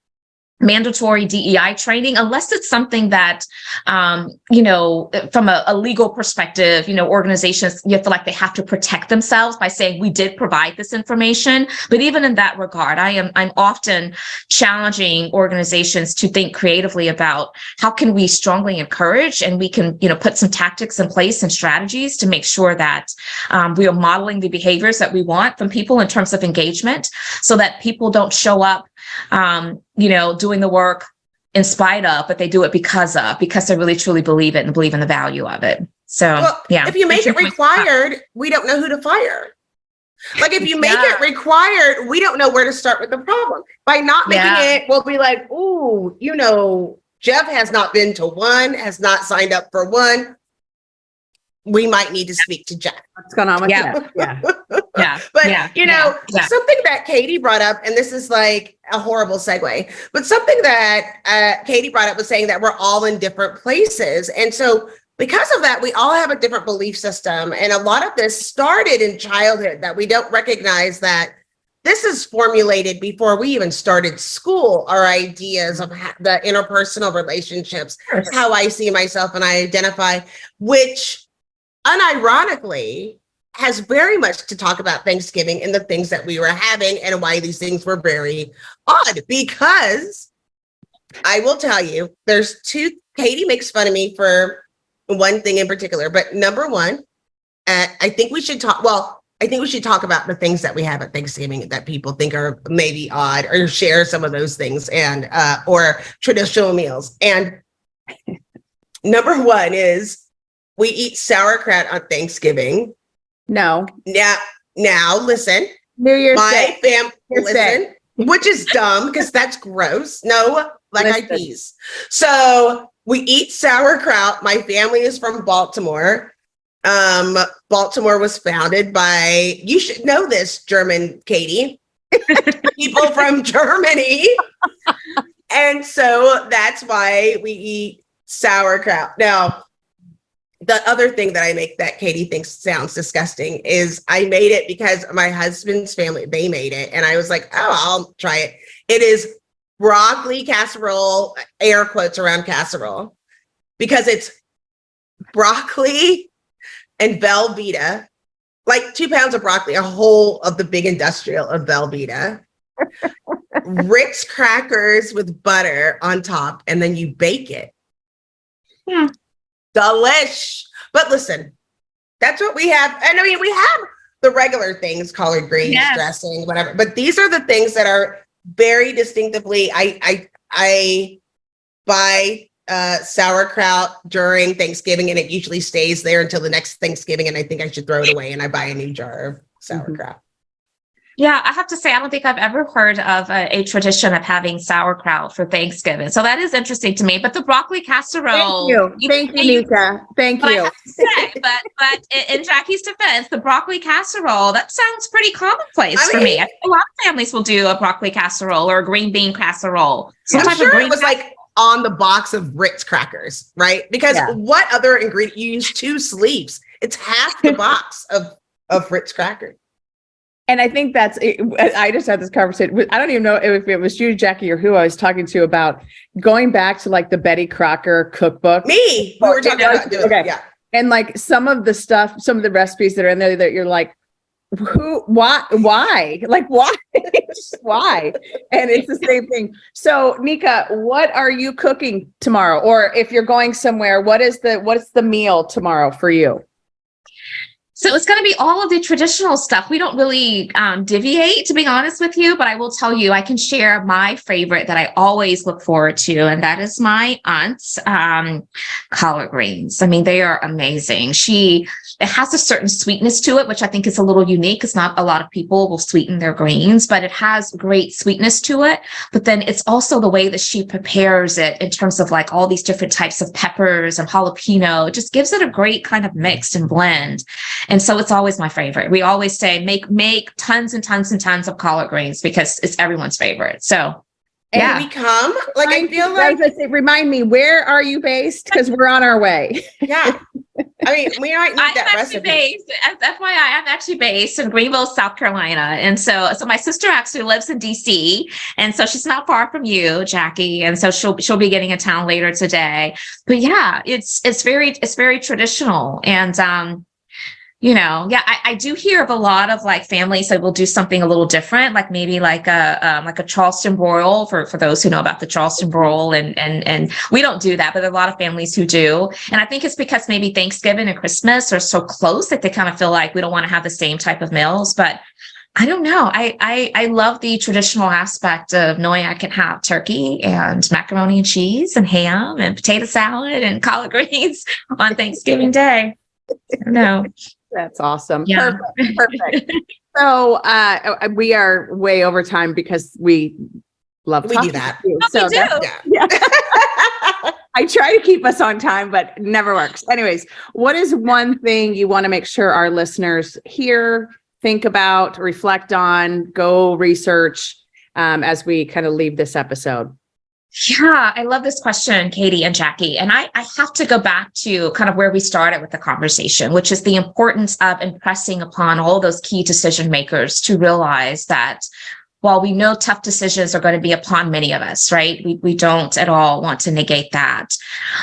mandatory DEI training unless it's something that, um, you know, from a, a, legal perspective, you know, organizations, you feel like they have to protect themselves by saying we did provide this information. But even in that regard, I am I'm often challenging organizations to think creatively about how can we strongly encourage and we can, you know, put some tactics in place and strategies to make sure that um, we are modeling the behaviors that we want from people in terms of engagement so that people don't show up um, you know, doing the work in spite of, but they do it because of, because they really truly believe it and believe in the value of it. So, well, yeah. If you make it required, we don't know who to fire. Like if you make yeah. it required, we don't know where to start with the problem. By not making yeah. it, we'll be like, "Ooh, you know, Jeff has not been to one, has not signed up for one we might need to speak to Jack. What's going on with yeah. Jeff? Yeah. yeah. But yeah. you know, yeah. something that Katie brought up, and this is like a horrible segue, but something that uh, Katie brought up was saying that we're all in different places. And so because of that, we all have a different belief system. And a lot of this started in childhood that we don't recognize that this is formulated before we even started school our ideas of the interpersonal relationships how i see myself and i identify which unironically has very much to talk about Thanksgiving and the things that we were having and why these things were very odd. Because I will tell you, there's two, Katie makes fun of me for one thing in particular, but number one, uh, I think we should talk, well, I think we should talk about the things that we have at Thanksgiving that people think are maybe odd or share some of those things and, uh, or traditional meals. And number one is we eat sauerkraut on Thanksgiving. No. Now, now listen. New Year's My family listen, which is dumb because that's gross. No, like listen. peas. So we eat sauerkraut. My family is from Baltimore. Um, Baltimore was founded by you should know this, German Katie. people from Germany. and so that's why we eat sauerkraut. Now, the other thing that I make that Katie thinks sounds disgusting is I made it because my husband's family, they made it. And I was like, oh, I'll try it. It is broccoli casserole, air quotes around casserole, because it's broccoli and Velveeta, like two pounds of broccoli, a whole of the big industrial of Velveeta, Ritz crackers with butter on top, and then you bake it. Yeah. Delish. But listen, that's what we have. And I mean, we have the regular things, collard greens, yes. dressing, whatever. But these are the things that are very distinctively. I I I buy uh, sauerkraut during Thanksgiving, and it usually stays there until the next Thanksgiving. And I think I should throw it away, and I buy a new jar of sauerkraut. Mm-hmm. Yeah, I have to say, I don't think I've ever heard of a, a, tradition of having sauerkraut for Thanksgiving. So that is interesting to me. But the broccoli casserole. Thank you. Thank you, Nika. Thank you. Say, but but in Jackie's defense, the broccoli casserole, that sounds pretty commonplace I mean, for me. a lot of families will do a broccoli casserole or a green bean casserole. Some I'm sure it was casserole. like on the box of Ritz crackers, right? Because yeah. what other ingredient? You use two sleeves. It's half the box of, of Ritz crackers. And I think that's, I just had this conversation. I don't even know if it was you, Jackie, or who I was talking to about going back to like the Betty Crocker cookbook. Me. We were talking about doing okay. Yeah. And like some of the stuff, some of the recipes that are in there that you're like, who, why, why? Like, why? why? And it's the same thing. So, Nika, what are you cooking tomorrow? Or if you're going somewhere, what is the, what's the meal tomorrow for you? So it's going to be all of the traditional stuff. We don't really um, deviate, to be honest with you, but I will tell you, I can share my favorite that I always look forward to, and that is my aunt's um, collard greens. I mean, they are amazing. She it has a certain sweetness to it, which I think is a little unique. It's not a lot of people will sweeten their greens, but it has great sweetness to it. But then it's also the way that she prepares it in terms of like all these different types of peppers and jalapeno. It just gives it a great kind of mix and blend. And so it's always my favorite. We always say make make tons and tons and tons of collard greens because it's everyone's favorite. So And yeah. we come, like I feel like, was say, remind me, where are you based? Because we're on our way. yeah. I mean, we might need I'm that recipe. based, as FYI, I'm actually based in Greenville, South Carolina. And so, so my sister actually lives in DC. And so she's not far from you, Jackie. And so she'll, she'll be getting in town later today. But yeah, it's, it's very, it's very traditional. And, um, you know, yeah, I, I do hear of a lot of like families that will do something a little different, like maybe like a um, like a Charleston broil for for those who know about the Charleston broil, and and and we don't do that, but there are a lot of families who do, and I think it's because maybe Thanksgiving and Christmas are so close that they kind of feel like we don't want to have the same type of meals, but. I don't know. I, I I love the traditional aspect of knowing I can have turkey and macaroni and cheese and ham and potato salad and collard greens on Thanksgiving Day. Know. That's awesome. Yeah. Perfect. Perfect. so uh, we are way over time because we love We do talking that. to you. Oh, we So do. that's- Yeah. I try to keep us on time, but never works. Anyways, what is one thing you want to make sure our listeners hear, think about, reflect on, go research um, as we kind of leave this episode? Yeah, I love this question, Katie and Jackie. And I, I have to go back to kind of where we started with the conversation, which is the importance of impressing upon all those key decision makers to realize that while we know tough decisions are going to be upon many of us, right? We, we don't at all want to negate that.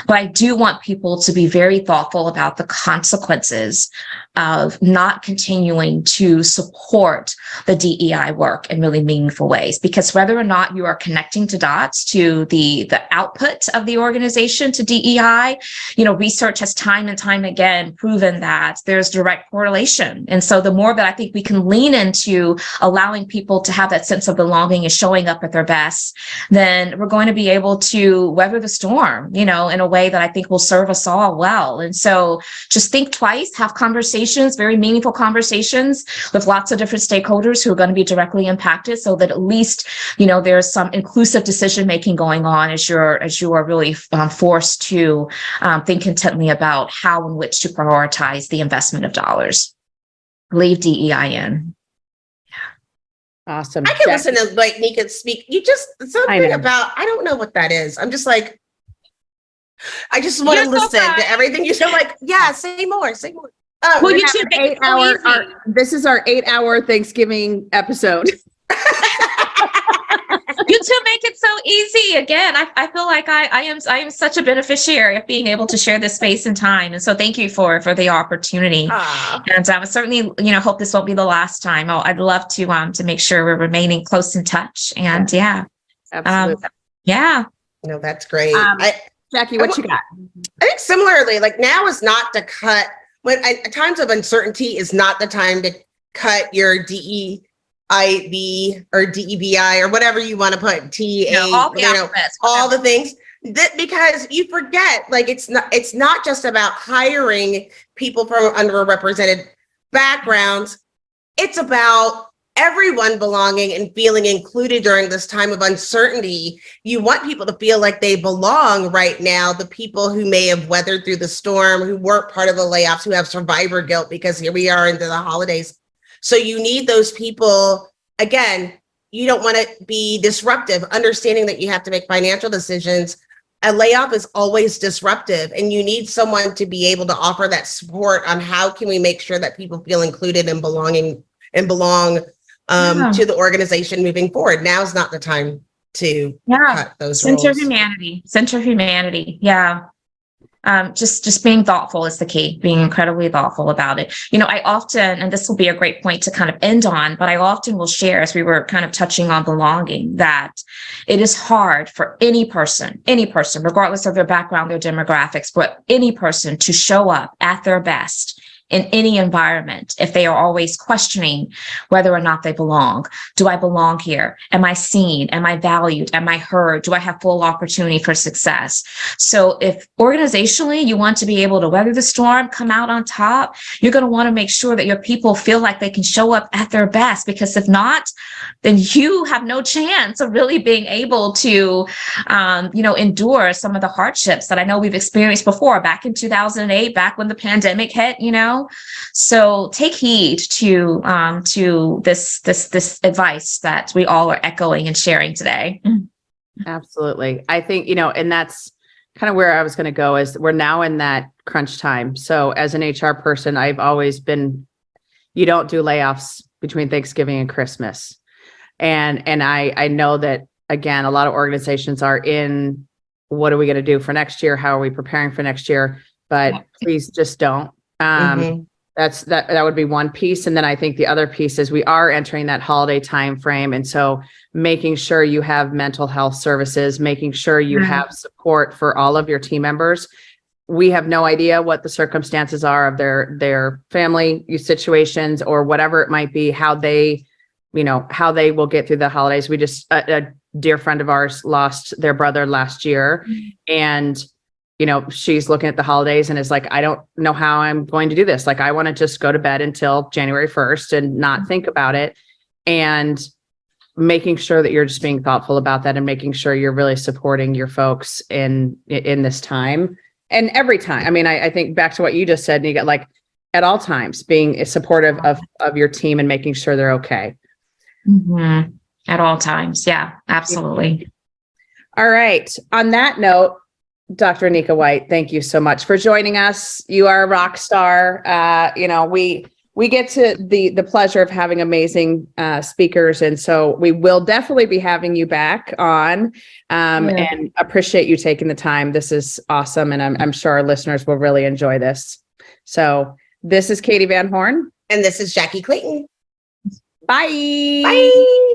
But I do want people to be very thoughtful about the consequences of not continuing to support the DEI work in really meaningful ways. Because whether or not you are connecting to dots to the, the output of the organization to DEI, you know, research has time and time again proven that there's direct correlation. And so the more that I think we can lean into allowing people to have that sense of belonging and showing up at their best, then we're going to be able to weather the storm, you know, in a way that I think will serve us all well. And so just think twice, have conversations, very meaningful conversations with lots of different stakeholders who are going to be directly impacted so that at least, you know, there's some inclusive decision making going on as you're, as you are really um, forced to um, think intently about how and which to prioritize the investment of dollars. Leave DEI in. Awesome. I can Jackie? listen to like Nika speak. You just something know. about I don't know what that is. I'm just like I just want to You're so listen kind. to everything you say. Like, yeah, say more, say more. Oh, Well, you have should an make it eight hour, our- this is our eight hour Thanksgiving episode. you two make it so easy. Again, I, I feel like I, I am I am such a beneficiary of being able to share this space and time. And so thank you for for the opportunity. Ah, And um, I certainly, you know, hope this won't be the last time. Oh, I'd love to um to make sure we're remaining close in touch. And yeah, um, Absolutely. yeah, no, that's great. Um, I, Jackie, what you got? I think similarly, like now is not to cut when at times of uncertainty is not the time to cut your DEIB or DEBI or whatever you want to put T A, you know, all the you know all the things that because you forget like it's not it's not just about hiring people from underrepresented backgrounds it's about everyone belonging and feeling included during this time of uncertainty. You want people to feel like they belong right now. The people who may have weathered through the storm who weren't part of the layoffs who have survivor guilt because here we are into the holidays so you need those people again you don't want to be disruptive, understanding that you have to make financial decisions. A layoff is always disruptive, and you need someone to be able to offer that support on how can we make sure that people feel included and belonging and belong um, Yeah. to the organization moving forward. Now is not the time to yeah. cut those Center roles. humanity, center humanity. Yeah. Um, just just being thoughtful is the key, being incredibly thoughtful about it. You know, I often, and this will be a great point to kind of end on, but I often will share as we were kind of touching on belonging that it is hard for any person, any person, regardless of their background, their demographics, but any person to show up at their best in any environment if they are always questioning whether or not they belong. Do I belong here? Am I seen? Am I valued? Am I heard? Do I have full opportunity for success? So if organizationally you want to be able to weather the storm, come out on top, you're going to want to make sure that your people feel like they can show up at their best because if not, then you have no chance of really being able to, um, you know, endure some of the hardships that I know we've experienced before back in 2008, back when the pandemic hit, you know, so take heed to um, to this this this advice that we all are echoing and sharing today. Absolutely. I think, you know, and that's kind of where I was going to go is we're now in that crunch time. So as an HR person, I've always been you don't do layoffs between Thanksgiving and Christmas. And and I I know that again a lot of organizations are in what are we going to do for next year? How are we preparing for next year? But please just don't. Um Mhm. that's that that would be one piece. And then i think the other piece is we are entering that holiday time frame. And so making sure you have mental health services making sure you Mhm. have support for all of your team members. We have no idea what the circumstances are of their their family situations or whatever it might be how they you know how they will get through the holidays. We just a, a dear friend of ours lost their brother last year. And you know she's looking at the holidays and is like i don't know how i'm going to do this like i want to just go to bed until january 1st and not think about it and making sure that you're just being thoughtful about that and making sure you're really supporting your folks in in this time and every time i mean i, I think back to what you just said and you get like at all times being supportive of of your team and making sure they're okay Mhm. At all times, yeah, absolutely. All right. On that note, Dr. Anika White, thank you so much for joining us. You are a rock star. Uh, you know, we we get to the the pleasure of having amazing uh, speakers, and so we will definitely be having you back on. Um, Yeah. And appreciate you taking the time. This is awesome, and I'm I'm sure our listeners will really enjoy this. So this is Katie Van Horn. And this is Jackie Clayton. Bye. Bye.